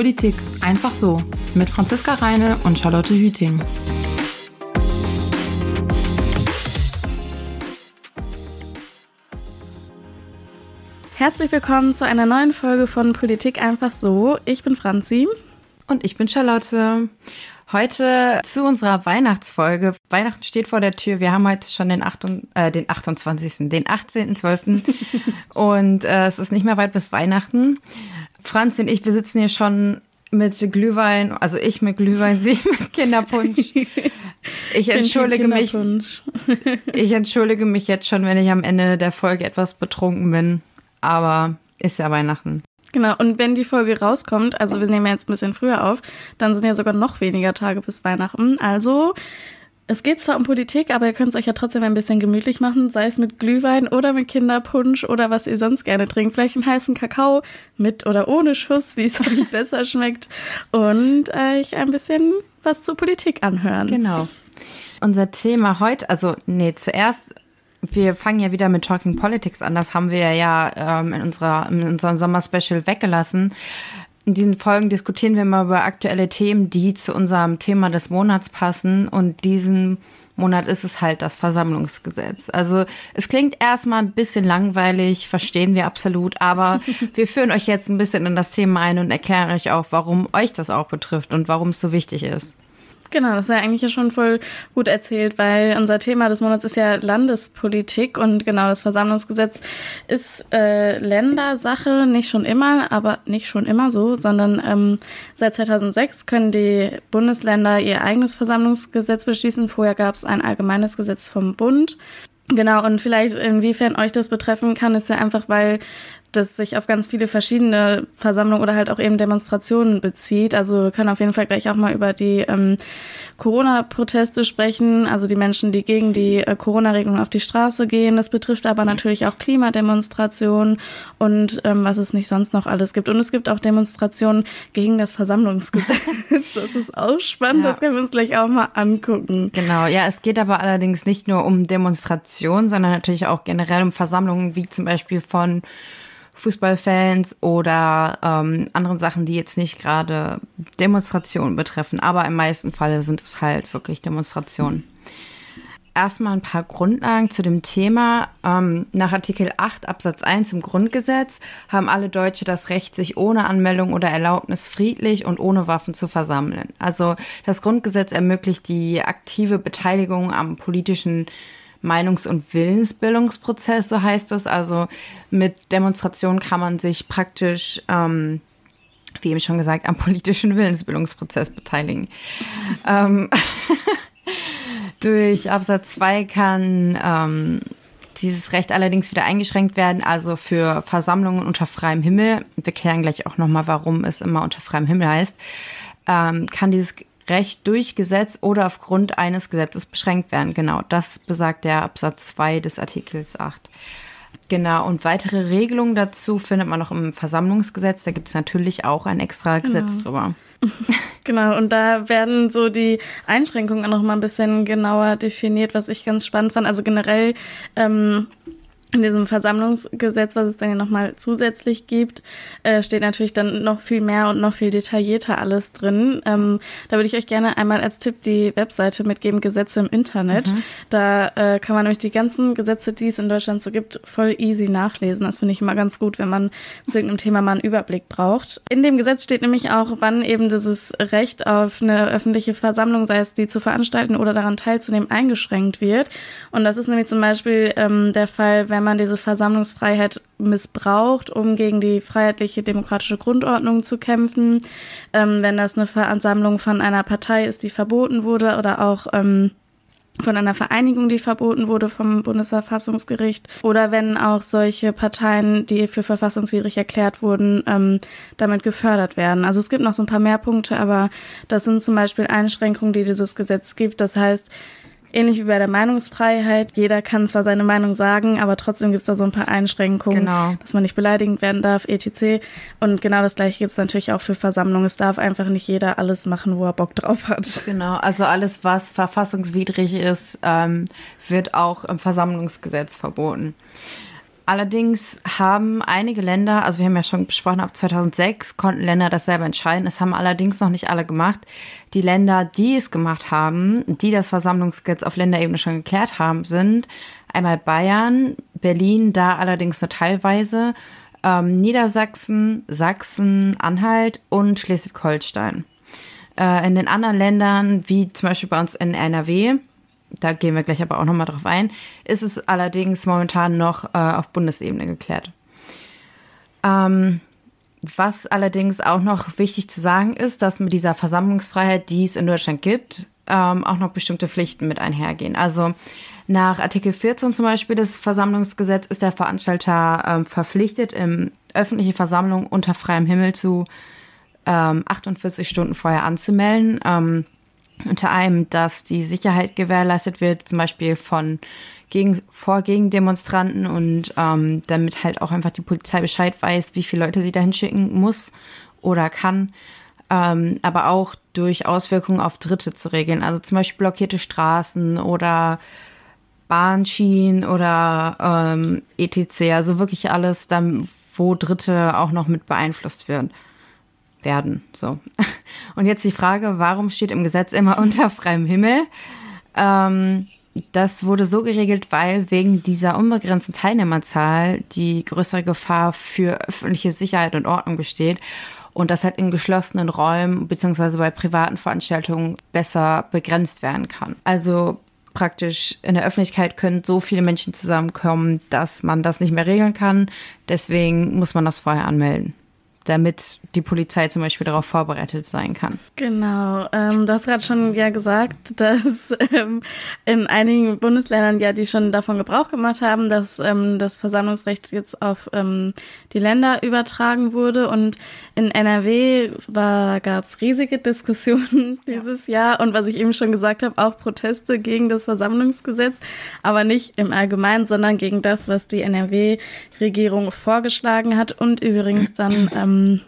Politik einfach so mit Franziska Reine und Charlotte Hüting. Herzlich willkommen zu einer neuen Folge von Politik einfach so. Ich bin Franzi. Und ich bin Charlotte. Heute zu unserer Weihnachtsfolge. Weihnachten steht vor der Tür. Wir haben heute schon den, 8, äh, den 28., den 18.12. und äh, es ist nicht mehr weit bis Weihnachten. Franzi und ich, wir sitzen hier schon mit Glühwein, also ich mit Glühwein, sie mit Kinderpunsch. Ich entschuldige mich. Ich entschuldige mich jetzt schon, wenn ich am Ende der Folge etwas betrunken bin. Aber ist ja Weihnachten. Genau, und wenn die Folge rauskommt, also wir nehmen jetzt ein bisschen früher auf, dann sind ja sogar noch weniger Tage bis Weihnachten. Also es geht zwar um Politik, aber ihr könnt es euch ja trotzdem ein bisschen gemütlich machen, sei es mit Glühwein oder mit Kinderpunsch oder was ihr sonst gerne trinkt. Vielleicht einen heißen Kakao mit oder ohne Schuss, wie es euch besser schmeckt. Und euch ein bisschen was zur Politik anhören. Genau. Unser Thema heute, also nee, zuerst wir fangen ja wieder mit Talking Politics an. Das haben wir ja ähm, in, unserer, in unserem Sommer-Special weggelassen. In diesen Folgen diskutieren wir mal über aktuelle Themen, die zu unserem Thema des Monats passen. Und diesen Monat ist es halt das Versammlungsgesetz. Also es klingt erstmal ein bisschen langweilig, verstehen wir absolut, aber wir führen euch jetzt ein bisschen in das Thema ein und erklären euch auch, warum euch das auch betrifft und warum es so wichtig ist. Genau, das ist ja eigentlich ja schon voll gut erzählt, weil unser Thema des Monats ist ja Landespolitik und genau das Versammlungsgesetz ist äh, Ländersache, nicht schon immer, aber nicht schon immer so, sondern ähm, seit 2006 können die Bundesländer ihr eigenes Versammlungsgesetz beschließen. Vorher gab es ein allgemeines Gesetz vom Bund. Genau, und vielleicht inwiefern euch das betreffen kann, ist ja einfach, weil das sich auf ganz viele verschiedene Versammlungen oder halt auch eben Demonstrationen bezieht. Also wir können auf jeden Fall gleich auch mal über die ähm, Corona-Proteste sprechen, also die Menschen, die gegen die äh, Corona-Regelung auf die Straße gehen. Das betrifft aber natürlich auch Klimademonstrationen und ähm, was es nicht sonst noch alles gibt. Und es gibt auch Demonstrationen gegen das Versammlungsgesetz. das ist auch spannend, ja. das können wir uns gleich auch mal angucken. Genau, ja, es geht aber allerdings nicht nur um Demonstrationen, sondern natürlich auch generell um Versammlungen, wie zum Beispiel von Fußballfans oder ähm, anderen Sachen, die jetzt nicht gerade Demonstrationen betreffen. Aber im meisten Falle sind es halt wirklich Demonstrationen. Erstmal ein paar Grundlagen zu dem Thema. Ähm, nach Artikel 8 Absatz 1 im Grundgesetz haben alle Deutsche das Recht, sich ohne Anmeldung oder Erlaubnis friedlich und ohne Waffen zu versammeln. Also das Grundgesetz ermöglicht die aktive Beteiligung am politischen Meinungs- und Willensbildungsprozess, so heißt es. Also mit Demonstrationen kann man sich praktisch, ähm, wie eben schon gesagt, am politischen Willensbildungsprozess beteiligen. ähm, durch Absatz 2 kann ähm, dieses Recht allerdings wieder eingeschränkt werden, also für Versammlungen unter freiem Himmel. Wir klären gleich auch nochmal, warum es immer unter freiem Himmel heißt. Ähm, kann dieses Recht durch Gesetz oder aufgrund eines Gesetzes beschränkt werden. Genau, das besagt der Absatz 2 des Artikels 8. Genau, und weitere Regelungen dazu findet man noch im Versammlungsgesetz. Da gibt es natürlich auch ein extra genau. Gesetz drüber. Genau, und da werden so die Einschränkungen noch mal ein bisschen genauer definiert, was ich ganz spannend fand. Also generell ähm, in diesem Versammlungsgesetz, was es dann ja nochmal zusätzlich gibt, äh, steht natürlich dann noch viel mehr und noch viel detaillierter alles drin. Ähm, da würde ich euch gerne einmal als Tipp die Webseite mitgeben, Gesetze im Internet. Mhm. Da äh, kann man nämlich die ganzen Gesetze, die es in Deutschland so gibt, voll easy nachlesen. Das finde ich immer ganz gut, wenn man zu irgendeinem Thema mal einen Überblick braucht. In dem Gesetz steht nämlich auch, wann eben dieses Recht auf eine öffentliche Versammlung, sei es die zu veranstalten oder daran teilzunehmen, eingeschränkt wird. Und das ist nämlich zum Beispiel ähm, der Fall, wenn wenn man diese Versammlungsfreiheit missbraucht, um gegen die freiheitliche demokratische Grundordnung zu kämpfen, ähm, wenn das eine Versammlung von einer Partei ist, die verboten wurde oder auch ähm, von einer Vereinigung, die verboten wurde vom Bundesverfassungsgericht oder wenn auch solche Parteien, die für verfassungswidrig erklärt wurden, ähm, damit gefördert werden. Also es gibt noch so ein paar mehr Punkte, aber das sind zum Beispiel Einschränkungen, die dieses Gesetz gibt. Das heißt, ähnlich wie bei der Meinungsfreiheit. Jeder kann zwar seine Meinung sagen, aber trotzdem gibt es da so ein paar Einschränkungen, genau. dass man nicht beleidigend werden darf, etc. Und genau das gleiche gibt es natürlich auch für Versammlungen. Es darf einfach nicht jeder alles machen, wo er Bock drauf hat. Genau, also alles, was verfassungswidrig ist, ähm, wird auch im Versammlungsgesetz verboten. Allerdings haben einige Länder, also wir haben ja schon besprochen, ab 2006 konnten Länder das selber entscheiden. Es haben allerdings noch nicht alle gemacht. Die Länder, die es gemacht haben, die das Versammlungsgesetz auf Länderebene schon geklärt haben, sind einmal Bayern, Berlin, da allerdings nur teilweise, ähm, Niedersachsen, Sachsen, Anhalt und Schleswig-Holstein. Äh, in den anderen Ländern, wie zum Beispiel bei uns in NRW, da gehen wir gleich aber auch nochmal drauf ein, ist es allerdings momentan noch äh, auf Bundesebene geklärt. Ähm, was allerdings auch noch wichtig zu sagen ist, dass mit dieser Versammlungsfreiheit, die es in Deutschland gibt, ähm, auch noch bestimmte Pflichten mit einhergehen. Also nach Artikel 14 zum Beispiel des Versammlungsgesetzes ist der Veranstalter ähm, verpflichtet, im öffentliche Versammlung unter freiem Himmel zu ähm, 48 Stunden vorher anzumelden. Unter einem, dass die Sicherheit gewährleistet wird, zum Beispiel von gegen, vor Gegendemonstranten und ähm, damit halt auch einfach die Polizei Bescheid weiß, wie viele Leute sie dahin schicken muss oder kann, ähm, aber auch durch Auswirkungen auf Dritte zu regeln. Also zum Beispiel blockierte Straßen oder Bahnschienen oder ähm, etc. Also wirklich alles, dann, wo Dritte auch noch mit beeinflusst werden werden. So. Und jetzt die Frage, warum steht im Gesetz immer unter freiem Himmel? Ähm, das wurde so geregelt, weil wegen dieser unbegrenzten Teilnehmerzahl die größere Gefahr für öffentliche Sicherheit und Ordnung besteht und das halt in geschlossenen Räumen bzw. bei privaten Veranstaltungen besser begrenzt werden kann. Also praktisch in der Öffentlichkeit können so viele Menschen zusammenkommen, dass man das nicht mehr regeln kann. Deswegen muss man das vorher anmelden damit die Polizei zum Beispiel darauf vorbereitet sein kann. Genau. Ähm, du hast gerade schon ja gesagt, dass ähm, in einigen Bundesländern ja die schon davon Gebrauch gemacht haben, dass ähm, das Versammlungsrecht jetzt auf ähm, die Länder übertragen wurde. Und in NRW gab es riesige Diskussionen dieses ja. Jahr und was ich eben schon gesagt habe, auch Proteste gegen das Versammlungsgesetz, aber nicht im Allgemeinen, sondern gegen das, was die NRW-Regierung vorgeschlagen hat und übrigens dann ähm,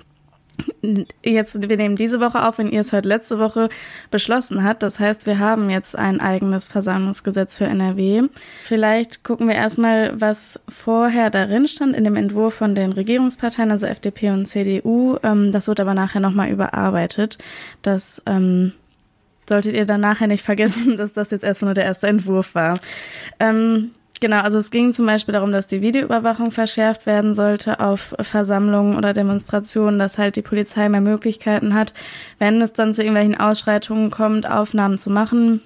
jetzt, wir nehmen diese Woche auf, wenn ihr es heute letzte Woche beschlossen hat. Das heißt, wir haben jetzt ein eigenes Versammlungsgesetz für NRW. Vielleicht gucken wir erstmal, was vorher darin stand in dem Entwurf von den Regierungsparteien, also FDP und CDU. Ähm, das wird aber nachher nochmal überarbeitet. Das ähm, solltet ihr dann nachher nicht vergessen, dass das jetzt erstmal nur der erste Entwurf war. Ähm, Genau, also es ging zum Beispiel darum, dass die Videoüberwachung verschärft werden sollte auf Versammlungen oder Demonstrationen, dass halt die Polizei mehr Möglichkeiten hat, wenn es dann zu irgendwelchen Ausschreitungen kommt, Aufnahmen zu machen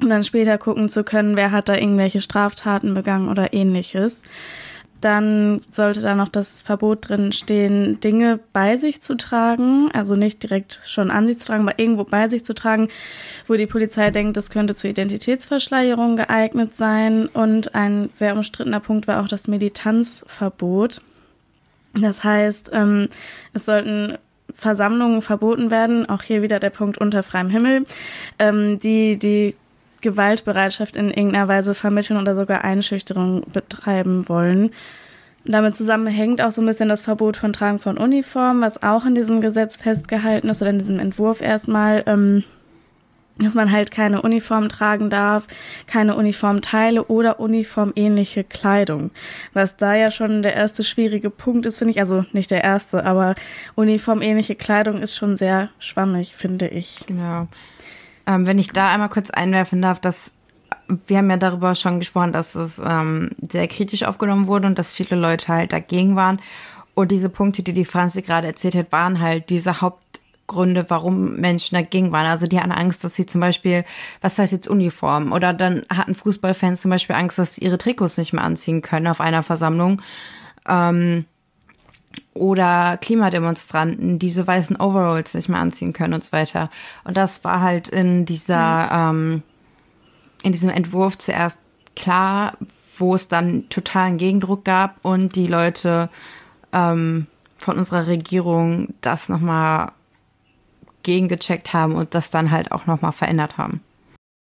und dann später gucken zu können, wer hat da irgendwelche Straftaten begangen oder ähnliches dann sollte da noch das Verbot drin stehen, Dinge bei sich zu tragen, also nicht direkt schon an sich zu tragen, aber irgendwo bei sich zu tragen, wo die Polizei denkt, das könnte zur Identitätsverschleierung geeignet sein. Und ein sehr umstrittener Punkt war auch das Militanzverbot. Das heißt, ähm, es sollten Versammlungen verboten werden, auch hier wieder der Punkt unter freiem Himmel, ähm, die die Gewaltbereitschaft in irgendeiner Weise vermitteln oder sogar Einschüchterung betreiben wollen. damit zusammenhängt auch so ein bisschen das Verbot von Tragen von Uniformen, was auch in diesem Gesetz festgehalten ist oder in diesem Entwurf erstmal, ähm, dass man halt keine Uniform tragen darf, keine Uniformteile oder uniformähnliche Kleidung. Was da ja schon der erste schwierige Punkt ist, finde ich, also nicht der erste, aber uniformähnliche Kleidung ist schon sehr schwammig, finde ich. Genau. Ähm, wenn ich da einmal kurz einwerfen darf, dass wir haben ja darüber schon gesprochen, dass es ähm, sehr kritisch aufgenommen wurde und dass viele Leute halt dagegen waren. Und diese Punkte, die die Franzi gerade erzählt hat, waren halt diese Hauptgründe, warum Menschen dagegen waren. Also die hatten Angst, dass sie zum Beispiel, was heißt jetzt Uniform? Oder dann hatten Fußballfans zum Beispiel Angst, dass sie ihre Trikots nicht mehr anziehen können auf einer Versammlung. Ähm, oder Klimademonstranten, die so weißen Overalls nicht mehr anziehen können und so weiter. Und das war halt in dieser, mhm. ähm, in diesem Entwurf zuerst klar, wo es dann totalen Gegendruck gab und die Leute ähm, von unserer Regierung das nochmal gegengecheckt haben und das dann halt auch nochmal verändert haben.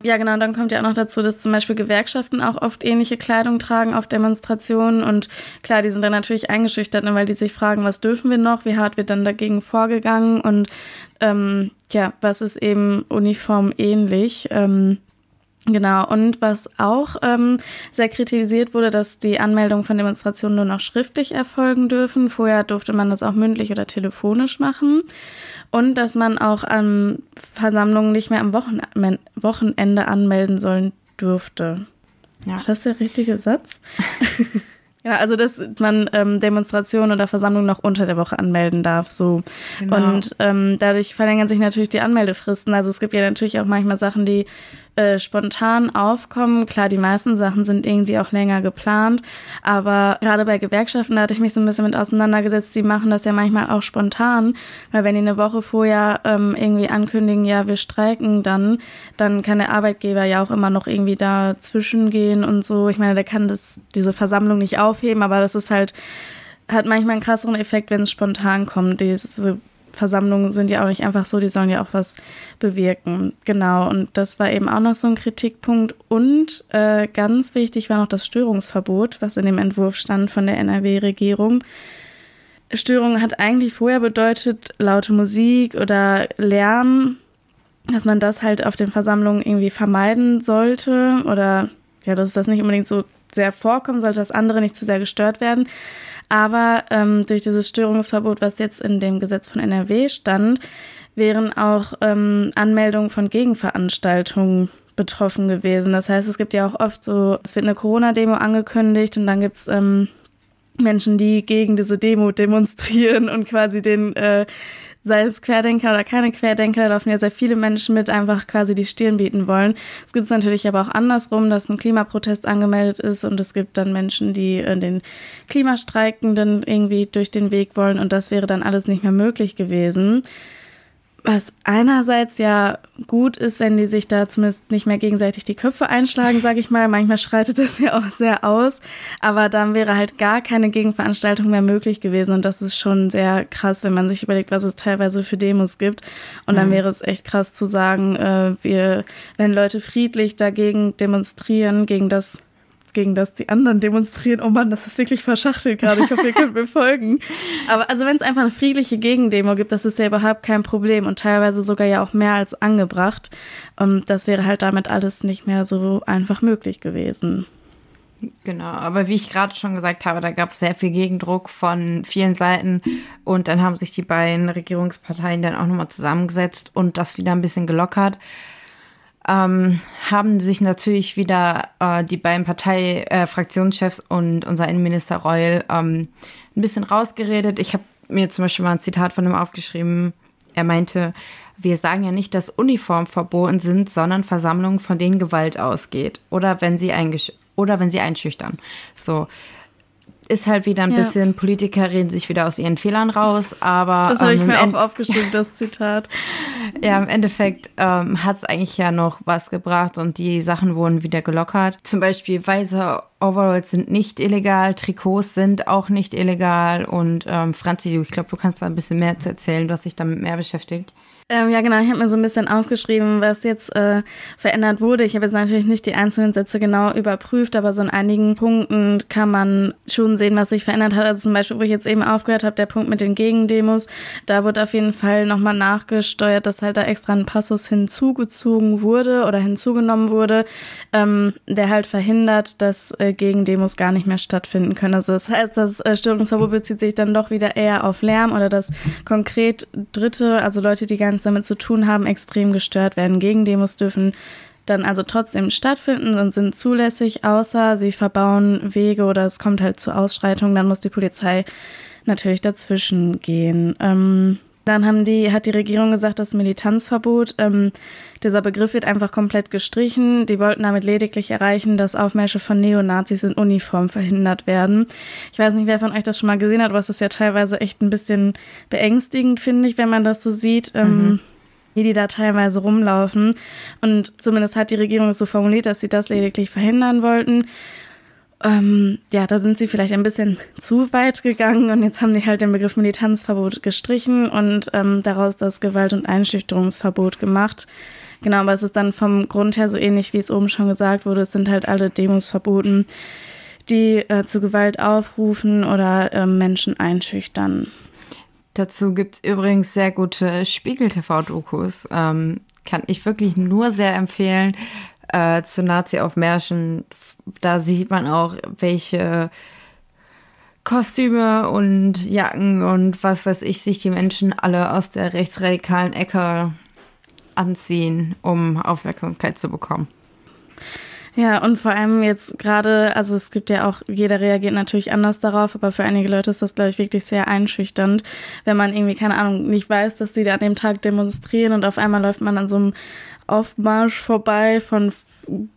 Ja, genau. Dann kommt ja auch noch dazu, dass zum Beispiel Gewerkschaften auch oft ähnliche Kleidung tragen auf Demonstrationen. Und klar, die sind dann natürlich eingeschüchtert, ne, weil die sich fragen, was dürfen wir noch? Wie hart wird dann dagegen vorgegangen? Und ähm, ja, was ist eben uniform ähnlich? Ähm, Genau, und was auch ähm, sehr kritisiert wurde, dass die Anmeldung von Demonstrationen nur noch schriftlich erfolgen dürfen. Vorher durfte man das auch mündlich oder telefonisch machen. Und dass man auch an Versammlungen nicht mehr am Wochenende anmelden sollen dürfte. Ja. Ach, das ist der richtige Satz? Ja, also dass man ähm, Demonstrationen oder Versammlungen noch unter der Woche anmelden darf. So. Genau. Und ähm, dadurch verlängern sich natürlich die Anmeldefristen. Also es gibt ja natürlich auch manchmal Sachen, die äh, spontan aufkommen. Klar, die meisten Sachen sind irgendwie auch länger geplant, aber gerade bei Gewerkschaften, da hatte ich mich so ein bisschen mit auseinandergesetzt, die machen das ja manchmal auch spontan, weil wenn die eine Woche vorher ähm, irgendwie ankündigen, ja, wir streiken dann, dann kann der Arbeitgeber ja auch immer noch irgendwie dazwischen gehen und so. Ich meine, der kann das, diese Versammlung nicht aufheben, aber das ist halt, hat manchmal einen krasseren Effekt, wenn es spontan kommt. Diese Versammlungen sind ja auch nicht einfach so, die sollen ja auch was bewirken. Genau, und das war eben auch noch so ein Kritikpunkt. Und äh, ganz wichtig war noch das Störungsverbot, was in dem Entwurf stand von der NRW-Regierung. Störung hat eigentlich vorher bedeutet, laute Musik oder Lärm, dass man das halt auf den Versammlungen irgendwie vermeiden sollte oder ja, dass das nicht unbedingt so sehr vorkommen sollte, dass andere nicht zu sehr gestört werden. Aber ähm, durch dieses Störungsverbot, was jetzt in dem Gesetz von NRW stand, wären auch ähm, Anmeldungen von Gegenveranstaltungen betroffen gewesen. Das heißt, es gibt ja auch oft so, es wird eine Corona-Demo angekündigt und dann gibt es ähm, Menschen, die gegen diese Demo demonstrieren und quasi den äh, sei es Querdenker oder keine Querdenker, da laufen ja sehr viele Menschen mit, einfach quasi die Stirn bieten wollen. Es gibt es natürlich aber auch andersrum, dass ein Klimaprotest angemeldet ist und es gibt dann Menschen, die äh, den Klimastreikenden irgendwie durch den Weg wollen und das wäre dann alles nicht mehr möglich gewesen. Was einerseits ja gut ist, wenn die sich da zumindest nicht mehr gegenseitig die Köpfe einschlagen, sage ich mal. Manchmal schreitet das ja auch sehr aus. Aber dann wäre halt gar keine Gegenveranstaltung mehr möglich gewesen. Und das ist schon sehr krass, wenn man sich überlegt, was es teilweise für Demos gibt. Und dann mhm. wäre es echt krass zu sagen, äh, wir, wenn Leute friedlich dagegen demonstrieren, gegen das gegen das die anderen demonstrieren. Oh Mann, das ist wirklich verschachtelt gerade. Ich hoffe, ihr könnt mir folgen. Aber also wenn es einfach eine friedliche Gegendemo gibt, das ist ja überhaupt kein Problem und teilweise sogar ja auch mehr als angebracht. Und ähm, das wäre halt damit alles nicht mehr so einfach möglich gewesen. Genau, aber wie ich gerade schon gesagt habe, da gab es sehr viel Gegendruck von vielen Seiten und dann haben sich die beiden Regierungsparteien dann auch nochmal zusammengesetzt und das wieder ein bisschen gelockert ähm, haben sich natürlich wieder äh, die beiden Partei-Fraktionschefs äh, und unser Innenminister Reul ähm, ein bisschen rausgeredet. Ich habe mir zum Beispiel mal ein Zitat von ihm aufgeschrieben. Er meinte, wir sagen ja nicht, dass Uniformen verboten sind, sondern Versammlungen, von denen Gewalt ausgeht oder wenn sie, oder wenn sie einschüchtern. So, ist halt wieder ein ja. bisschen, Politiker reden sich wieder aus ihren Fehlern raus, aber. Das habe ich ähm, mir auch aufgeschrieben, das Zitat. ja, im Endeffekt ähm, hat es eigentlich ja noch was gebracht und die Sachen wurden wieder gelockert. Zum Beispiel weiße Overalls sind nicht illegal, Trikots sind auch nicht illegal und ähm, Franzi, ich glaube, du kannst da ein bisschen mehr zu erzählen, du hast dich damit mehr beschäftigt. Ähm, ja, genau. Ich habe mir so ein bisschen aufgeschrieben, was jetzt äh, verändert wurde. Ich habe jetzt natürlich nicht die einzelnen Sätze genau überprüft, aber so in einigen Punkten kann man schon sehen, was sich verändert hat. Also zum Beispiel, wo ich jetzt eben aufgehört habe, der Punkt mit den Gegendemos, da wurde auf jeden Fall nochmal nachgesteuert, dass halt da extra ein Passus hinzugezogen wurde oder hinzugenommen wurde, ähm, der halt verhindert, dass äh, Gegendemos gar nicht mehr stattfinden können. Also das heißt, das äh, Störungsverbot bezieht sich dann doch wieder eher auf Lärm oder dass konkret Dritte, also Leute, die gar nichts damit zu tun haben, extrem gestört werden. Gegendemos dürfen dann also trotzdem stattfinden und sind zulässig, außer sie verbauen Wege oder es kommt halt zu Ausschreitungen, dann muss die Polizei natürlich dazwischen gehen. Ähm, dann haben die, hat die Regierung gesagt, das Militanzverbot, ähm, dieser Begriff wird einfach komplett gestrichen. Die wollten damit lediglich erreichen, dass Aufmärsche von Neonazis in Uniform verhindert werden. Ich weiß nicht, wer von euch das schon mal gesehen hat, aber es ist ja teilweise echt ein bisschen beängstigend, finde ich, wenn man das so sieht. Ähm, mhm. wie die da teilweise rumlaufen. Und zumindest hat die Regierung es so formuliert, dass sie das lediglich verhindern wollten ähm, ja, da sind sie vielleicht ein bisschen zu weit gegangen und jetzt haben die halt den Begriff Militanzverbot gestrichen und ähm, daraus das Gewalt- und Einschüchterungsverbot gemacht. Genau, aber es ist dann vom Grund her so ähnlich, wie es oben schon gesagt wurde. Es sind halt alle Demos verboten, die äh, zu Gewalt aufrufen oder äh, Menschen einschüchtern. Dazu gibt es übrigens sehr gute Spiegel-TV-Dokus. Ähm, kann ich wirklich nur sehr empfehlen. Äh, zu Nazi-Aufmärschen, da sieht man auch, welche Kostüme und Jacken und was weiß ich sich die Menschen alle aus der rechtsradikalen Ecke anziehen, um Aufmerksamkeit zu bekommen. Ja, und vor allem jetzt gerade, also es gibt ja auch, jeder reagiert natürlich anders darauf, aber für einige Leute ist das, glaube ich, wirklich sehr einschüchternd, wenn man irgendwie, keine Ahnung, nicht weiß, dass sie da an dem Tag demonstrieren und auf einmal läuft man an so einem Aufmarsch vorbei von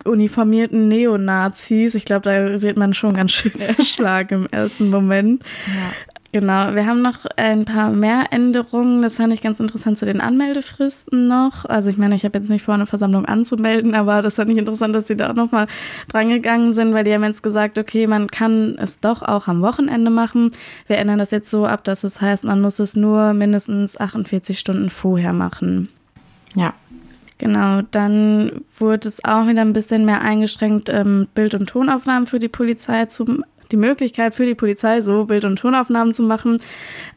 uniformierten Neonazis. Ich glaube, da wird man schon ganz schön erschlagen im ersten Moment. Ja. Genau, wir haben noch ein paar mehr Änderungen. Das fand ich ganz interessant zu den Anmeldefristen noch. Also ich meine, ich habe jetzt nicht vor, eine Versammlung anzumelden, aber das fand ich interessant, dass sie da auch nochmal drangegangen sind, weil die haben jetzt gesagt, okay, man kann es doch auch am Wochenende machen. Wir ändern das jetzt so ab, dass es heißt, man muss es nur mindestens 48 Stunden vorher machen. Ja. Genau, dann wurde es auch wieder ein bisschen mehr eingeschränkt, ähm, Bild- und Tonaufnahmen für die Polizei zu die Möglichkeit für die Polizei, so Bild- und Tonaufnahmen zu machen.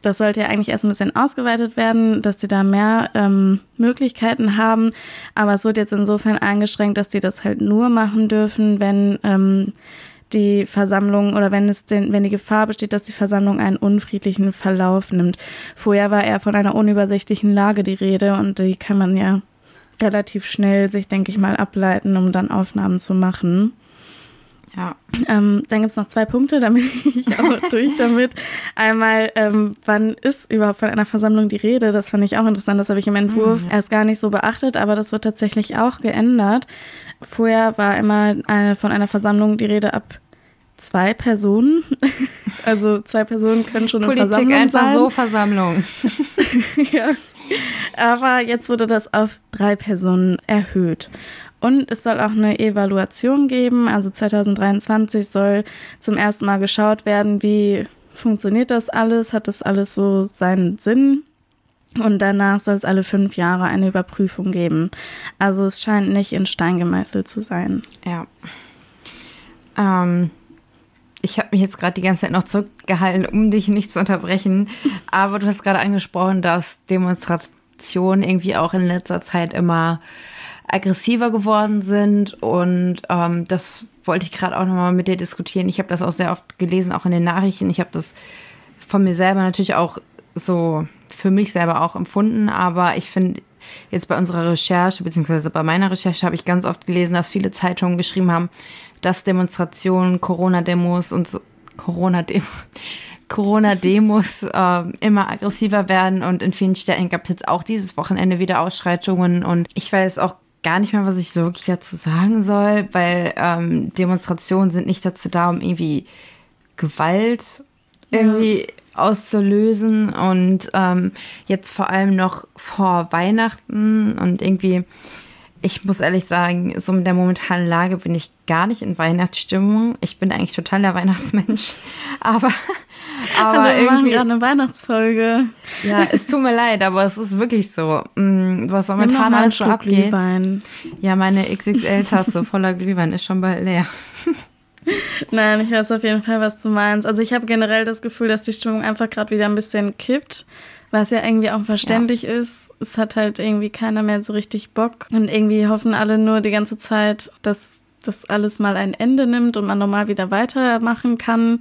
Das sollte ja eigentlich erst ein bisschen ausgeweitet werden, dass sie da mehr ähm, Möglichkeiten haben. Aber es wird jetzt insofern eingeschränkt, dass die das halt nur machen dürfen, wenn ähm, die Versammlung oder wenn es den, wenn die Gefahr besteht, dass die Versammlung einen unfriedlichen Verlauf nimmt. Vorher war eher von einer unübersichtlichen Lage die Rede und die kann man ja relativ schnell sich, denke ich mal, ableiten, um dann Aufnahmen zu machen. Ja. Ähm, dann gibt es noch zwei Punkte, damit ich auch durch damit. Einmal, ähm, wann ist überhaupt von einer Versammlung die Rede? Das fand ich auch interessant. Das habe ich im Entwurf mhm. erst gar nicht so beachtet, aber das wird tatsächlich auch geändert. Vorher war immer eine, von einer Versammlung die Rede ab zwei Personen. Also zwei Personen können schon eine Politik Versammlung einfach sein. so Versammlung. ja. Aber jetzt wurde das auf drei Personen erhöht. Und es soll auch eine Evaluation geben. Also 2023 soll zum ersten Mal geschaut werden, wie funktioniert das alles? Hat das alles so seinen Sinn? Und danach soll es alle fünf Jahre eine Überprüfung geben. Also es scheint nicht in Stein gemeißelt zu sein. Ja. Ähm, ich habe mich jetzt gerade die ganze Zeit noch zurückgehalten, um dich nicht zu unterbrechen. Aber du hast gerade angesprochen, dass Demonstrationen irgendwie auch in letzter Zeit immer aggressiver geworden sind. Und ähm, das wollte ich gerade auch nochmal mit dir diskutieren. Ich habe das auch sehr oft gelesen, auch in den Nachrichten. Ich habe das von mir selber natürlich auch so für mich selber auch empfunden. Aber ich finde, jetzt bei unserer Recherche, beziehungsweise bei meiner Recherche, habe ich ganz oft gelesen, dass viele Zeitungen geschrieben haben, dass Demonstrationen, Corona-Demos und so, Corona-Demos. Corona-Demos äh, immer aggressiver werden und in vielen Städten gab es jetzt auch dieses Wochenende wieder Ausschreitungen und ich weiß auch gar nicht mehr, was ich so wirklich dazu sagen soll, weil ähm, Demonstrationen sind nicht dazu da, um irgendwie Gewalt irgendwie ja. auszulösen und ähm, jetzt vor allem noch vor Weihnachten und irgendwie, ich muss ehrlich sagen, so mit der momentanen Lage bin ich gar nicht in Weihnachtsstimmung. Ich bin eigentlich total der Weihnachtsmensch, aber aber Hallo, wir machen gerade eine Weihnachtsfolge. Ja, es tut mir leid, aber es ist wirklich so. Mm, was momentan alles so abgeht. Glühwein. Ja, meine XXL-Tasse voller Glühwein ist schon bald leer. Nein, ich weiß auf jeden Fall, was du meinst. Also ich habe generell das Gefühl, dass die Stimmung einfach gerade wieder ein bisschen kippt, was ja irgendwie auch verständlich ja. ist. Es hat halt irgendwie keiner mehr so richtig Bock und irgendwie hoffen alle nur die ganze Zeit, dass das alles mal ein Ende nimmt und man normal wieder weitermachen kann.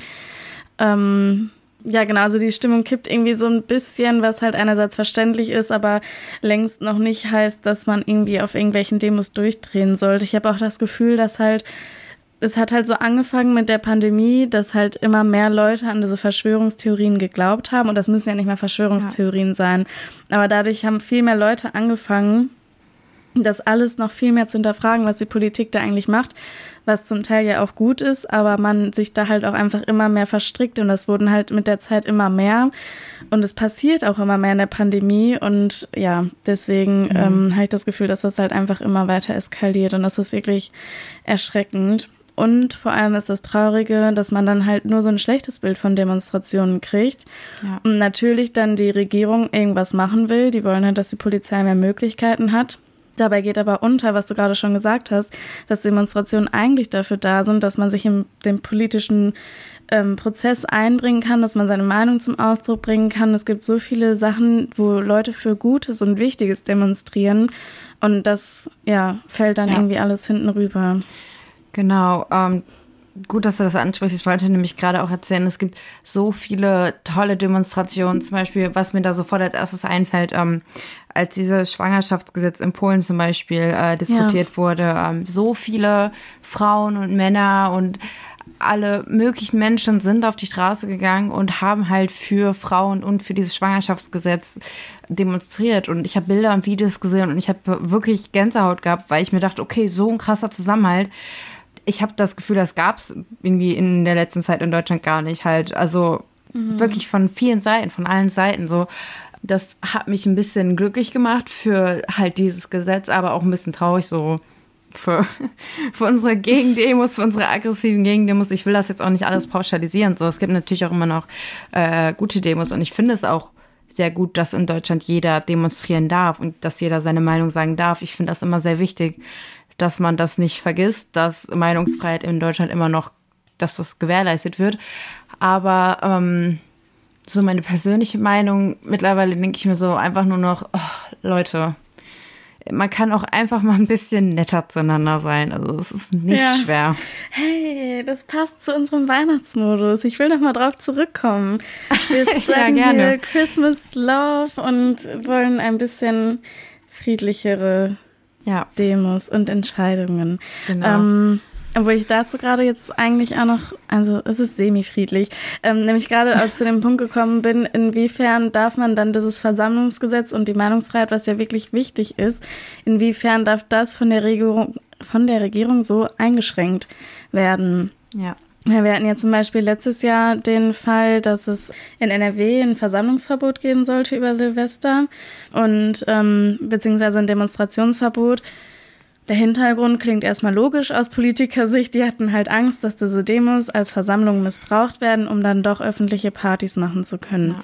Ähm, ja, genau, also die Stimmung kippt irgendwie so ein bisschen, was halt einerseits verständlich ist, aber längst noch nicht heißt, dass man irgendwie auf irgendwelchen Demos durchdrehen sollte. Ich habe auch das Gefühl, dass halt, es hat halt so angefangen mit der Pandemie, dass halt immer mehr Leute an diese Verschwörungstheorien geglaubt haben. Und das müssen ja nicht mal Verschwörungstheorien ja. sein. Aber dadurch haben viel mehr Leute angefangen, das alles noch viel mehr zu hinterfragen, was die Politik da eigentlich macht, was zum Teil ja auch gut ist, aber man sich da halt auch einfach immer mehr verstrickt und das wurden halt mit der Zeit immer mehr und es passiert auch immer mehr in der Pandemie und ja, deswegen mhm. ähm, habe ich das Gefühl, dass das halt einfach immer weiter eskaliert und das ist wirklich erschreckend. Und vor allem ist das Traurige, dass man dann halt nur so ein schlechtes Bild von Demonstrationen kriegt. Ja. Und natürlich dann die Regierung irgendwas machen will. Die wollen halt, dass die Polizei mehr Möglichkeiten hat. Dabei geht aber unter, was du gerade schon gesagt hast, dass Demonstrationen eigentlich dafür da sind, dass man sich in den politischen ähm, Prozess einbringen kann, dass man seine Meinung zum Ausdruck bringen kann. Es gibt so viele Sachen, wo Leute für Gutes und Wichtiges demonstrieren. Und das ja, fällt dann ja. irgendwie alles hinten rüber. Genau. Ähm, gut, dass du das ansprichst. Ich wollte nämlich gerade auch erzählen, es gibt so viele tolle Demonstrationen. Zum Beispiel, was mir da sofort als erstes einfällt, ähm, als dieses Schwangerschaftsgesetz in Polen zum Beispiel äh, diskutiert ja. wurde. Ähm, so viele Frauen und Männer und alle möglichen Menschen sind auf die Straße gegangen und haben halt für Frauen und für dieses Schwangerschaftsgesetz demonstriert. Und ich habe Bilder und Videos gesehen und ich habe wirklich Gänsehaut gehabt, weil ich mir dachte, okay, so ein krasser Zusammenhalt. Ich habe das Gefühl, das gab es irgendwie in der letzten Zeit in Deutschland gar nicht halt. Also mhm. wirklich von vielen Seiten, von allen Seiten so. Das hat mich ein bisschen glücklich gemacht für halt dieses Gesetz, aber auch ein bisschen traurig so für, für unsere Gegendemos, für unsere aggressiven Gegendemos. Ich will das jetzt auch nicht alles pauschalisieren. So, es gibt natürlich auch immer noch äh, gute Demos und ich finde es auch sehr gut, dass in Deutschland jeder demonstrieren darf und dass jeder seine Meinung sagen darf. Ich finde das immer sehr wichtig, dass man das nicht vergisst, dass Meinungsfreiheit in Deutschland immer noch, dass das gewährleistet wird. Aber ähm, so meine persönliche Meinung, mittlerweile denke ich mir so einfach nur noch, oh, Leute, man kann auch einfach mal ein bisschen netter zueinander sein. Also es ist nicht ja. schwer. Hey, das passt zu unserem Weihnachtsmodus. Ich will noch mal drauf zurückkommen. Wir sprechen ja, hier Christmas Love und wollen ein bisschen friedlichere ja. Demos und Entscheidungen. Genau. Ähm, obwohl ich dazu gerade jetzt eigentlich auch noch, also es ist semi-friedlich, ähm, nämlich gerade zu dem Punkt gekommen bin, inwiefern darf man dann dieses Versammlungsgesetz und die Meinungsfreiheit, was ja wirklich wichtig ist, inwiefern darf das von der Regierung, von der Regierung so eingeschränkt werden? Ja. Wir hatten ja zum Beispiel letztes Jahr den Fall, dass es in NRW ein Versammlungsverbot geben sollte über Silvester und ähm, beziehungsweise ein Demonstrationsverbot. Der Hintergrund klingt erstmal logisch aus Politikersicht. Die hatten halt Angst, dass diese Demos als Versammlung missbraucht werden, um dann doch öffentliche Partys machen zu können. Ja.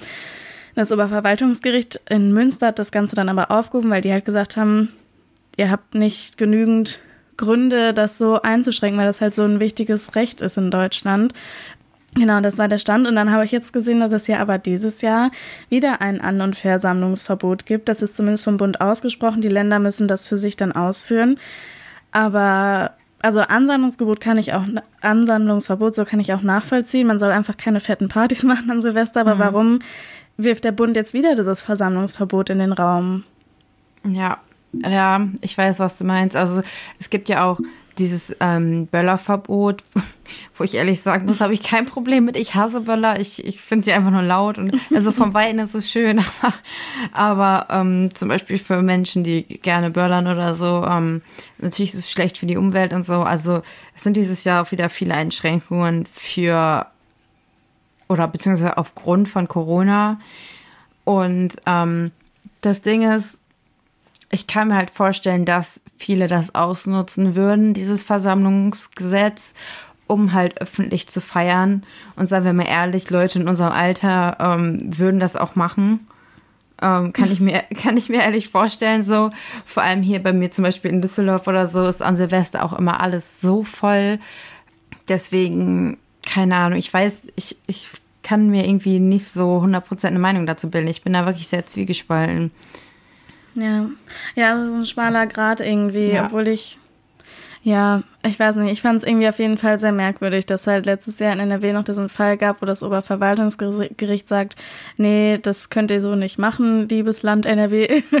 Das Oberverwaltungsgericht in Münster hat das Ganze dann aber aufgehoben, weil die halt gesagt haben, ihr habt nicht genügend Gründe, das so einzuschränken, weil das halt so ein wichtiges Recht ist in Deutschland. Genau, das war der Stand. Und dann habe ich jetzt gesehen, dass es ja aber dieses Jahr wieder ein An- und Versammlungsverbot gibt. Das ist zumindest vom Bund ausgesprochen. Die Länder müssen das für sich dann ausführen. Aber also Ansammlungsgebot kann ich auch, Ansammlungsverbot, so kann ich auch nachvollziehen. Man soll einfach keine fetten Partys machen an Silvester. Aber mhm. warum wirft der Bund jetzt wieder dieses Versammlungsverbot in den Raum? Ja, ja, ich weiß, was du meinst. Also es gibt ja auch dieses ähm, Böllerverbot, wo ich ehrlich sagen muss, habe ich kein Problem mit. Ich hasse Böller. Ich, ich finde sie einfach nur laut. Und also vom Weiten ist es schön. Aber, aber ähm, zum Beispiel für Menschen, die gerne böllern oder so, ähm, natürlich ist es schlecht für die Umwelt und so. Also es sind dieses Jahr auch wieder viele Einschränkungen für oder beziehungsweise aufgrund von Corona. Und ähm, das Ding ist, ich kann mir halt vorstellen, dass viele das ausnutzen würden, dieses Versammlungsgesetz, um halt öffentlich zu feiern. Und sagen wir mal ehrlich, Leute in unserem Alter ähm, würden das auch machen. Ähm, kann, ich mir, kann ich mir ehrlich vorstellen, so. Vor allem hier bei mir zum Beispiel in Düsseldorf oder so ist an Silvester auch immer alles so voll. Deswegen, keine Ahnung, ich weiß, ich, ich kann mir irgendwie nicht so 100% eine Meinung dazu bilden. Ich bin da wirklich sehr zwiegespalten. Ja, ja, das ist ein schmaler Grad irgendwie, ja. obwohl ich, ja, ich weiß nicht, ich fand es irgendwie auf jeden Fall sehr merkwürdig, dass halt letztes Jahr in NRW noch diesen Fall gab, wo das Oberverwaltungsgericht sagt, nee, das könnt ihr so nicht machen, liebes Land NRW.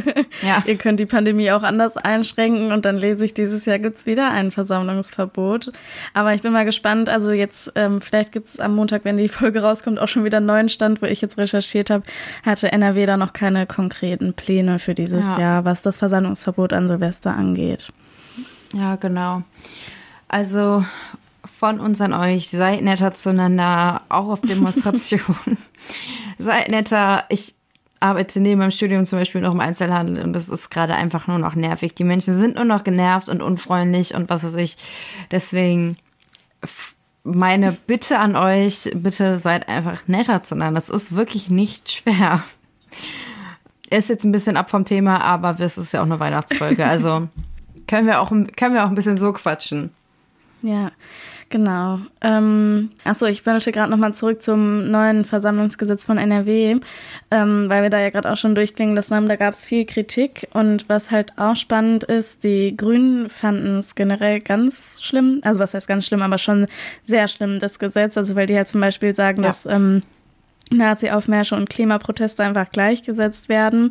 Ja. ihr könnt die Pandemie auch anders einschränken und dann lese ich, dieses Jahr gibt's wieder ein Versammlungsverbot. Aber ich bin mal gespannt, also jetzt, ähm, vielleicht gibt's am Montag, wenn die Folge rauskommt, auch schon wieder einen neuen Stand, wo ich jetzt recherchiert habe, hatte NRW da noch keine konkreten Pläne für dieses ja. Jahr, was das Versammlungsverbot an Silvester angeht. Ja, genau. Also von uns an euch, seid netter zueinander, auch auf Demonstrationen. seid netter. Ich arbeite neben meinem Studium zum Beispiel noch im Einzelhandel und das ist gerade einfach nur noch nervig. Die Menschen sind nur noch genervt und unfreundlich und was weiß ich. Deswegen meine Bitte an euch, bitte seid einfach netter zueinander. Das ist wirklich nicht schwer. ist jetzt ein bisschen ab vom Thema, aber es ist ja auch eine Weihnachtsfolge. Also können wir auch, können wir auch ein bisschen so quatschen. Ja, genau. Ähm, achso, ich wollte gerade nochmal zurück zum neuen Versammlungsgesetz von NRW, ähm, weil wir da ja gerade auch schon durchklingen lassen haben, da gab es viel Kritik und was halt auch spannend ist, die Grünen fanden es generell ganz schlimm, also was heißt ganz schlimm, aber schon sehr schlimm, das Gesetz, also weil die halt zum Beispiel sagen, ja. dass ähm, Nazi-Aufmärsche und Klimaproteste einfach gleichgesetzt werden.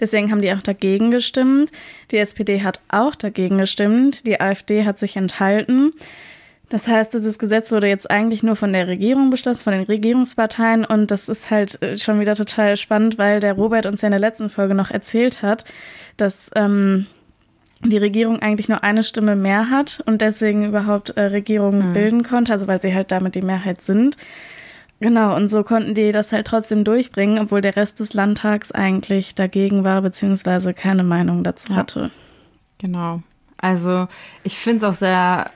Deswegen haben die auch dagegen gestimmt. Die SPD hat auch dagegen gestimmt. Die AfD hat sich enthalten. Das heißt, dieses Gesetz wurde jetzt eigentlich nur von der Regierung beschlossen, von den Regierungsparteien. Und das ist halt äh, schon wieder total spannend, weil der Robert uns ja in der letzten Folge noch erzählt hat, dass ähm, die Regierung eigentlich nur eine Stimme mehr hat und deswegen überhaupt äh, Regierungen mhm. bilden konnte, also weil sie halt damit die Mehrheit sind. Genau, und so konnten die das halt trotzdem durchbringen, obwohl der Rest des Landtags eigentlich dagegen war, beziehungsweise keine Meinung dazu ja. hatte. Genau. Also ich finde es auch sehr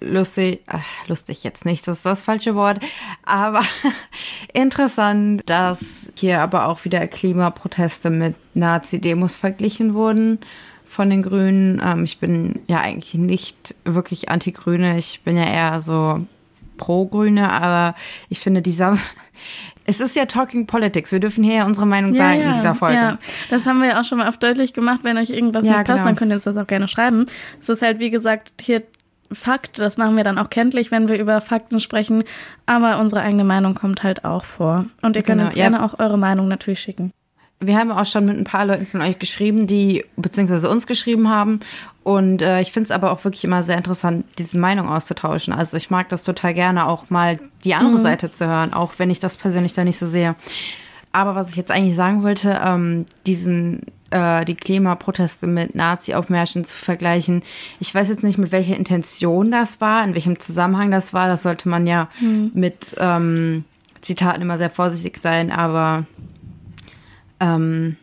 lustig, äh, lustig jetzt nicht, das ist das falsche Wort, aber interessant, dass hier aber auch wieder Klimaproteste mit Nazi-Demos verglichen wurden von den Grünen. Ähm, ich bin ja eigentlich nicht wirklich anti-Grüne, ich bin ja eher so pro-Grüne, aber ich finde dieser. Es ist ja Talking Politics. Wir dürfen hier ja unsere Meinung ja, sagen ja, in dieser Folge. Ja, das haben wir ja auch schon mal oft deutlich gemacht. Wenn euch irgendwas nicht passt, genau. dann könnt ihr uns das auch gerne schreiben. Es ist halt, wie gesagt, hier Fakt. Das machen wir dann auch kenntlich, wenn wir über Fakten sprechen. Aber unsere eigene Meinung kommt halt auch vor. Und ihr könnt genau, uns gerne auch eure Meinung natürlich schicken wir haben auch schon mit ein paar Leuten von euch geschrieben, die beziehungsweise uns geschrieben haben. Und äh, ich finde es aber auch wirklich immer sehr interessant, diese Meinung auszutauschen. Also ich mag das total gerne, auch mal die andere mhm. Seite zu hören, auch wenn ich das persönlich da nicht so sehe. Aber was ich jetzt eigentlich sagen wollte, ähm, diesen äh, die Klimaproteste mit Nazi-Aufmärschen zu vergleichen. Ich weiß jetzt nicht, mit welcher Intention das war, in welchem Zusammenhang das war. Das sollte man ja mhm. mit ähm, Zitaten immer sehr vorsichtig sein, aber ähm,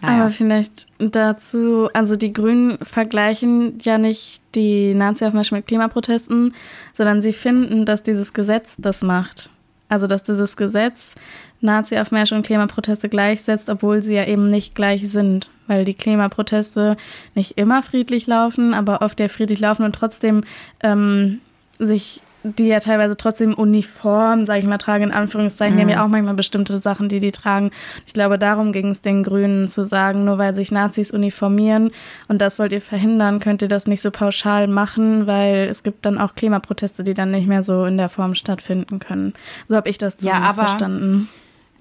naja. Aber vielleicht dazu, also die Grünen vergleichen ja nicht die Nazi-Aufmärsche mit Klimaprotesten, sondern sie finden, dass dieses Gesetz das macht. Also dass dieses Gesetz Nazi-Aufmärsche und Klimaproteste gleichsetzt, obwohl sie ja eben nicht gleich sind, weil die Klimaproteste nicht immer friedlich laufen, aber oft ja friedlich laufen und trotzdem ähm, sich die ja teilweise trotzdem Uniform, sage ich mal, tragen, in Anführungszeichen, mhm. die haben ja mhm. auch manchmal bestimmte Sachen, die die tragen. Ich glaube, darum ging es den Grünen zu sagen, nur weil sich Nazis uniformieren und das wollt ihr verhindern, könnt ihr das nicht so pauschal machen, weil es gibt dann auch Klimaproteste, die dann nicht mehr so in der Form stattfinden können. So habe ich das zumindest ja, aber, verstanden.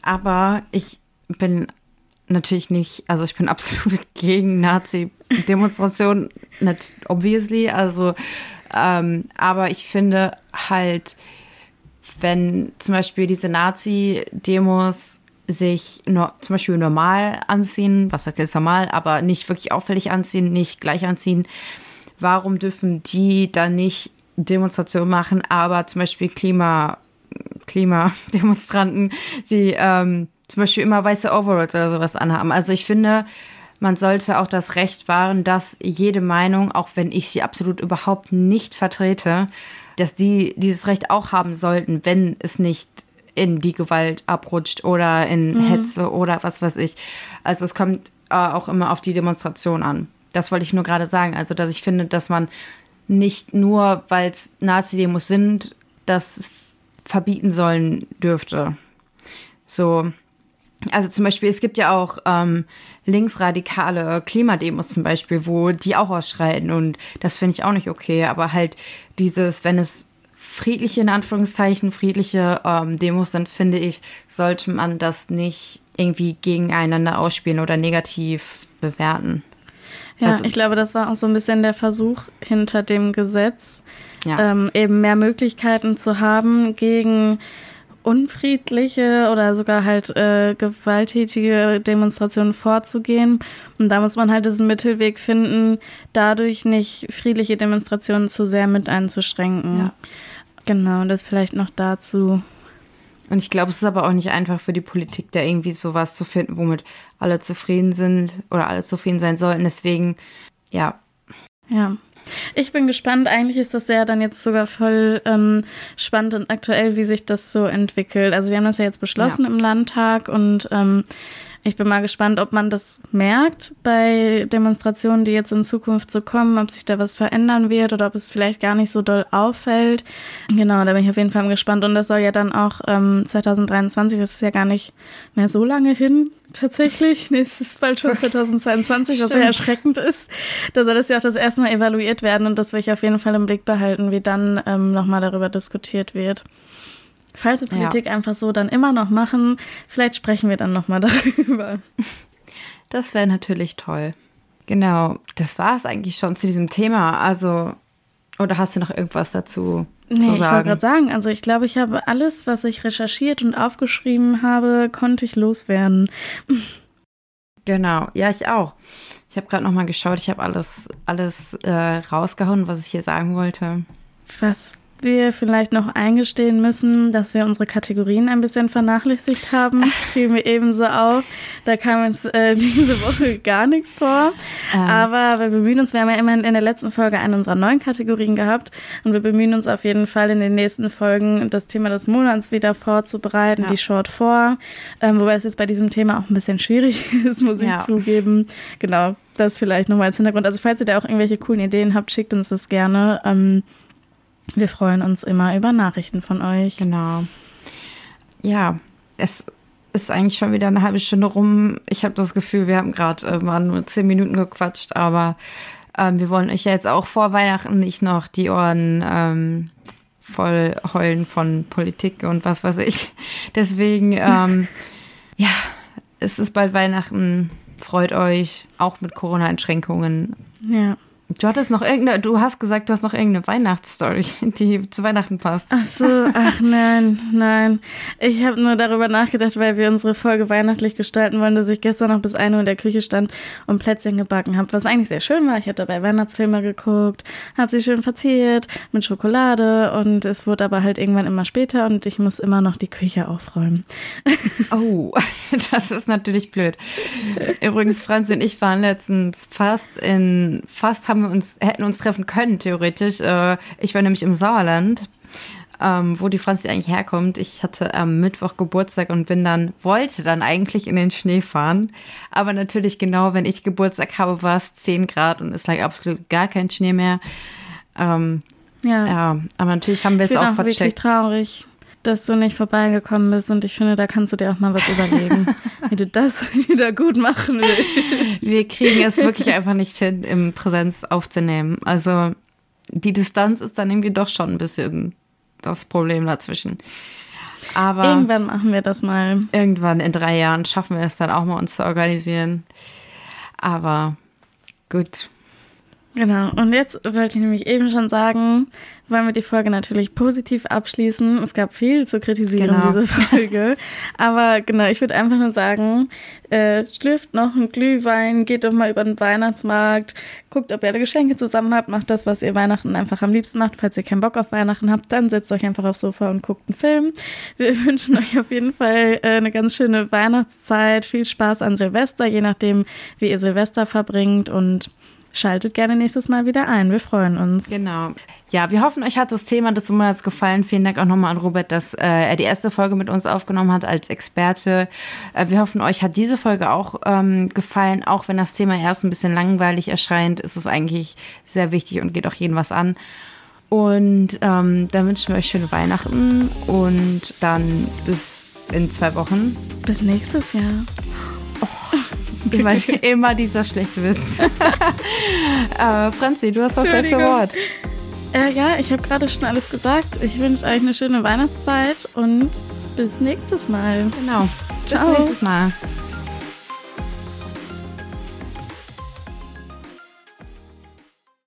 Aber ich bin natürlich nicht, also ich bin absolut gegen Nazi-Demonstrationen, obviously, also ähm, aber ich finde halt, wenn zum Beispiel diese Nazi-Demos sich no, zum Beispiel normal anziehen, was heißt jetzt normal, aber nicht wirklich auffällig anziehen, nicht gleich anziehen, warum dürfen die dann nicht Demonstrationen machen, aber zum Beispiel Klima, Klimademonstranten, die ähm, zum Beispiel immer weiße Overalls oder sowas anhaben. Also ich finde, man sollte auch das Recht wahren, dass jede Meinung, auch wenn ich sie absolut überhaupt nicht vertrete, dass die dieses Recht auch haben sollten, wenn es nicht in die Gewalt abrutscht oder in mhm. Hetze oder was weiß ich. Also es kommt äh, auch immer auf die Demonstration an. Das wollte ich nur gerade sagen. Also, dass ich finde, dass man nicht nur, weil es Nazi-Demos sind, das verbieten sollen dürfte. So, also zum Beispiel, es gibt ja auch ähm, linksradikale Klimademos zum Beispiel, wo die auch ausschreiten und das finde ich auch nicht okay. Aber halt dieses, wenn es friedliche, in Anführungszeichen, friedliche ähm, Demos sind, finde ich, sollte man das nicht irgendwie gegeneinander ausspielen oder negativ bewerten. Ja, also, ich glaube, das war auch so ein bisschen der Versuch hinter dem Gesetz, ja. ähm, eben mehr Möglichkeiten zu haben gegen unfriedliche oder sogar halt äh, gewalttätige Demonstrationen vorzugehen. Und da muss man halt diesen Mittelweg finden, dadurch nicht friedliche Demonstrationen zu sehr mit einzuschränken. Ja. Genau, das vielleicht noch dazu. Und ich glaube, es ist aber auch nicht einfach für die Politik, da irgendwie sowas zu finden, womit alle zufrieden sind oder alle zufrieden sein sollten. Deswegen, ja. Ja. Ich bin gespannt. Eigentlich ist das ja dann jetzt sogar voll ähm, spannend und aktuell, wie sich das so entwickelt. Also, die haben das ja jetzt beschlossen ja. im Landtag und ähm, ich bin mal gespannt, ob man das merkt bei Demonstrationen, die jetzt in Zukunft so kommen, ob sich da was verändern wird oder ob es vielleicht gar nicht so doll auffällt. Genau, da bin ich auf jeden Fall gespannt. Und das soll ja dann auch ähm, 2023, das ist ja gar nicht mehr so lange hin, tatsächlich. Nee, es ist bald schon 2022, was sehr erschreckend ist. Da soll es ja auch das erste Mal evaluiert werden und das will ich auf jeden Fall im Blick behalten, wie dann ähm, nochmal darüber diskutiert wird. Falls wir Politik ja. einfach so dann immer noch machen, vielleicht sprechen wir dann nochmal darüber. Das wäre natürlich toll. Genau, das war es eigentlich schon zu diesem Thema. Also, oder hast du noch irgendwas dazu nee, zu sagen? ich wollte gerade sagen, also ich glaube, ich habe alles, was ich recherchiert und aufgeschrieben habe, konnte ich loswerden. Genau, ja, ich auch. Ich habe gerade noch mal geschaut, ich habe alles, alles äh, rausgehauen, was ich hier sagen wollte. Was wir vielleicht noch eingestehen müssen, dass wir unsere Kategorien ein bisschen vernachlässigt haben. Fiel mir ebenso auf. Da kam uns äh, diese Woche gar nichts vor. Ähm. Aber wir bemühen uns, wir haben ja immerhin in der letzten Folge eine unserer neuen Kategorien gehabt. Und wir bemühen uns auf jeden Fall in den nächsten Folgen das Thema des Monats wieder vorzubereiten, ja. die Short 4. Ähm, wobei es jetzt bei diesem Thema auch ein bisschen schwierig ist, muss ja. ich zugeben. Genau, das vielleicht nochmal als Hintergrund. Also falls ihr da auch irgendwelche coolen Ideen habt, schickt uns das gerne. Ähm, wir freuen uns immer über Nachrichten von euch. Genau. Ja, es ist eigentlich schon wieder eine halbe Stunde rum. Ich habe das Gefühl, wir haben gerade äh, mal nur zehn Minuten gequatscht, aber ähm, wir wollen euch ja jetzt auch vor Weihnachten nicht noch die Ohren ähm, voll heulen von Politik und was weiß ich. Deswegen, ähm, ja, es ist bald Weihnachten. Freut euch, auch mit Corona-Einschränkungen. Ja. Du hattest noch irgendeine, du hast gesagt, du hast noch irgendeine Weihnachtsstory, die zu Weihnachten passt. Ach so, ach nein, nein. Ich habe nur darüber nachgedacht, weil wir unsere Folge weihnachtlich gestalten wollen, dass ich gestern noch bis 1 Uhr in der Küche stand und Plätzchen gebacken habe, was eigentlich sehr schön war. Ich habe dabei Weihnachtsfilme geguckt, habe sie schön verziert mit Schokolade und es wurde aber halt irgendwann immer später und ich muss immer noch die Küche aufräumen. Oh, das ist natürlich blöd. Übrigens, Franz und ich waren letztens fast in, fast haben haben wir uns, hätten uns treffen können, theoretisch. Äh, ich war nämlich im Sauerland, ähm, wo die Franzi eigentlich herkommt. Ich hatte am Mittwoch Geburtstag und bin dann, wollte dann eigentlich in den Schnee fahren. Aber natürlich genau, wenn ich Geburtstag habe, war es 10 Grad und es lag absolut gar kein Schnee mehr. Ähm, ja. ja, aber natürlich haben wir es auch, auch vercheckt. wirklich traurig dass du nicht vorbeigekommen bist und ich finde, da kannst du dir auch mal was überlegen, wie du das wieder gut machen willst. Wir kriegen es wirklich einfach nicht hin, im Präsenz aufzunehmen. Also die Distanz ist dann irgendwie doch schon ein bisschen das Problem dazwischen. Aber irgendwann machen wir das mal. Irgendwann in drei Jahren schaffen wir es dann auch mal, uns zu organisieren. Aber gut. Genau, und jetzt wollte ich nämlich eben schon sagen, wollen wir die Folge natürlich positiv abschließen. Es gab viel zu kritisieren, genau. diese Folge. Aber genau, ich würde einfach nur sagen, äh, schlürft noch einen Glühwein, geht doch mal über den Weihnachtsmarkt, guckt, ob ihr alle Geschenke zusammen habt, macht das, was ihr Weihnachten einfach am liebsten macht. Falls ihr keinen Bock auf Weihnachten habt, dann setzt euch einfach aufs Sofa und guckt einen Film. Wir wünschen euch auf jeden Fall äh, eine ganz schöne Weihnachtszeit, viel Spaß an Silvester, je nachdem, wie ihr Silvester verbringt und Schaltet gerne nächstes Mal wieder ein. Wir freuen uns. Genau. Ja, wir hoffen, euch hat das Thema des Monats gefallen. Vielen Dank auch nochmal an Robert, dass äh, er die erste Folge mit uns aufgenommen hat als Experte. Äh, wir hoffen, euch hat diese Folge auch ähm, gefallen. Auch wenn das Thema erst ein bisschen langweilig erscheint, ist es eigentlich sehr wichtig und geht auch jedem was an. Und ähm, dann wünschen wir euch schöne Weihnachten und dann bis in zwei Wochen. Bis nächstes Jahr. Immer, immer dieser schlechte Witz. äh, Franzi, du hast das letzte Wort. Äh, ja, ich habe gerade schon alles gesagt. Ich wünsche euch eine schöne Weihnachtszeit und bis nächstes Mal. Genau. Bis Ciao. nächstes Mal.